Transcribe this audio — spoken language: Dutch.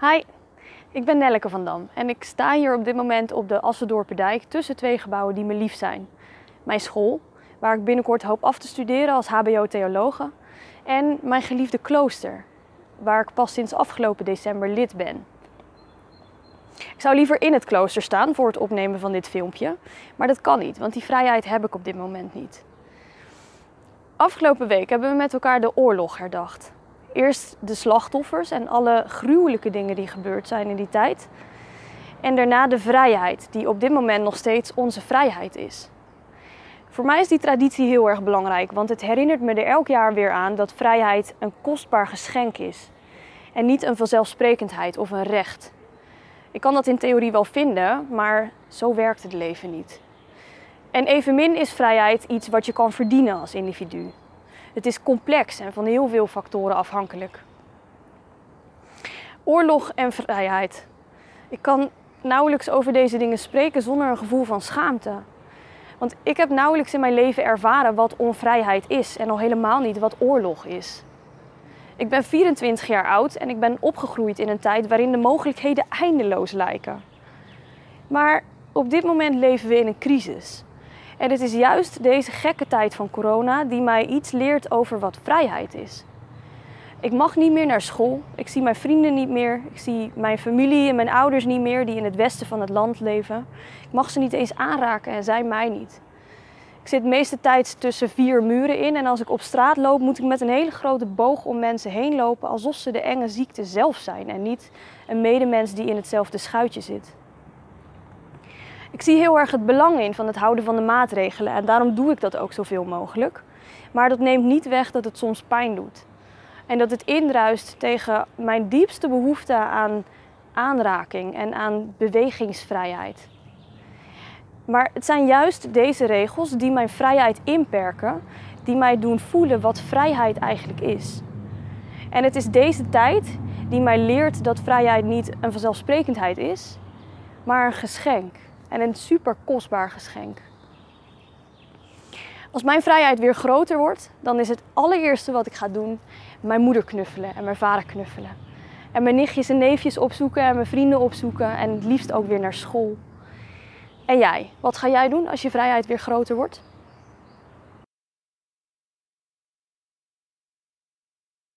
Hi, ik ben Nelleke van Dam en ik sta hier op dit moment op de Assendorpendijk tussen twee gebouwen die me lief zijn. Mijn school, waar ik binnenkort hoop af te studeren als HBO-theologe, en mijn geliefde klooster, waar ik pas sinds afgelopen december lid ben. Ik zou liever in het klooster staan voor het opnemen van dit filmpje, maar dat kan niet, want die vrijheid heb ik op dit moment niet. Afgelopen week hebben we met elkaar de oorlog herdacht. Eerst de slachtoffers en alle gruwelijke dingen die gebeurd zijn in die tijd. En daarna de vrijheid, die op dit moment nog steeds onze vrijheid is. Voor mij is die traditie heel erg belangrijk, want het herinnert me er elk jaar weer aan dat vrijheid een kostbaar geschenk is. En niet een vanzelfsprekendheid of een recht. Ik kan dat in theorie wel vinden, maar zo werkt het leven niet. En evenmin is vrijheid iets wat je kan verdienen als individu. Het is complex en van heel veel factoren afhankelijk. Oorlog en vrijheid. Ik kan nauwelijks over deze dingen spreken zonder een gevoel van schaamte. Want ik heb nauwelijks in mijn leven ervaren wat onvrijheid is en al helemaal niet wat oorlog is. Ik ben 24 jaar oud en ik ben opgegroeid in een tijd waarin de mogelijkheden eindeloos lijken. Maar op dit moment leven we in een crisis. En het is juist deze gekke tijd van corona die mij iets leert over wat vrijheid is. Ik mag niet meer naar school. Ik zie mijn vrienden niet meer. Ik zie mijn familie en mijn ouders niet meer die in het westen van het land leven. Ik mag ze niet eens aanraken en zij mij niet. Ik zit meeste tijd tussen vier muren in en als ik op straat loop moet ik met een hele grote boog om mensen heen lopen alsof ze de enge ziekte zelf zijn en niet een medemens die in hetzelfde schuitje zit. Ik zie heel erg het belang in van het houden van de maatregelen en daarom doe ik dat ook zoveel mogelijk. Maar dat neemt niet weg dat het soms pijn doet. En dat het indruist tegen mijn diepste behoefte aan aanraking en aan bewegingsvrijheid. Maar het zijn juist deze regels die mijn vrijheid inperken, die mij doen voelen wat vrijheid eigenlijk is. En het is deze tijd die mij leert dat vrijheid niet een vanzelfsprekendheid is, maar een geschenk. En een super kostbaar geschenk. Als mijn vrijheid weer groter wordt, dan is het allereerste wat ik ga doen mijn moeder knuffelen en mijn vader knuffelen. En mijn nichtjes en neefjes opzoeken en mijn vrienden opzoeken en het liefst ook weer naar school. En jij, wat ga jij doen als je vrijheid weer groter wordt?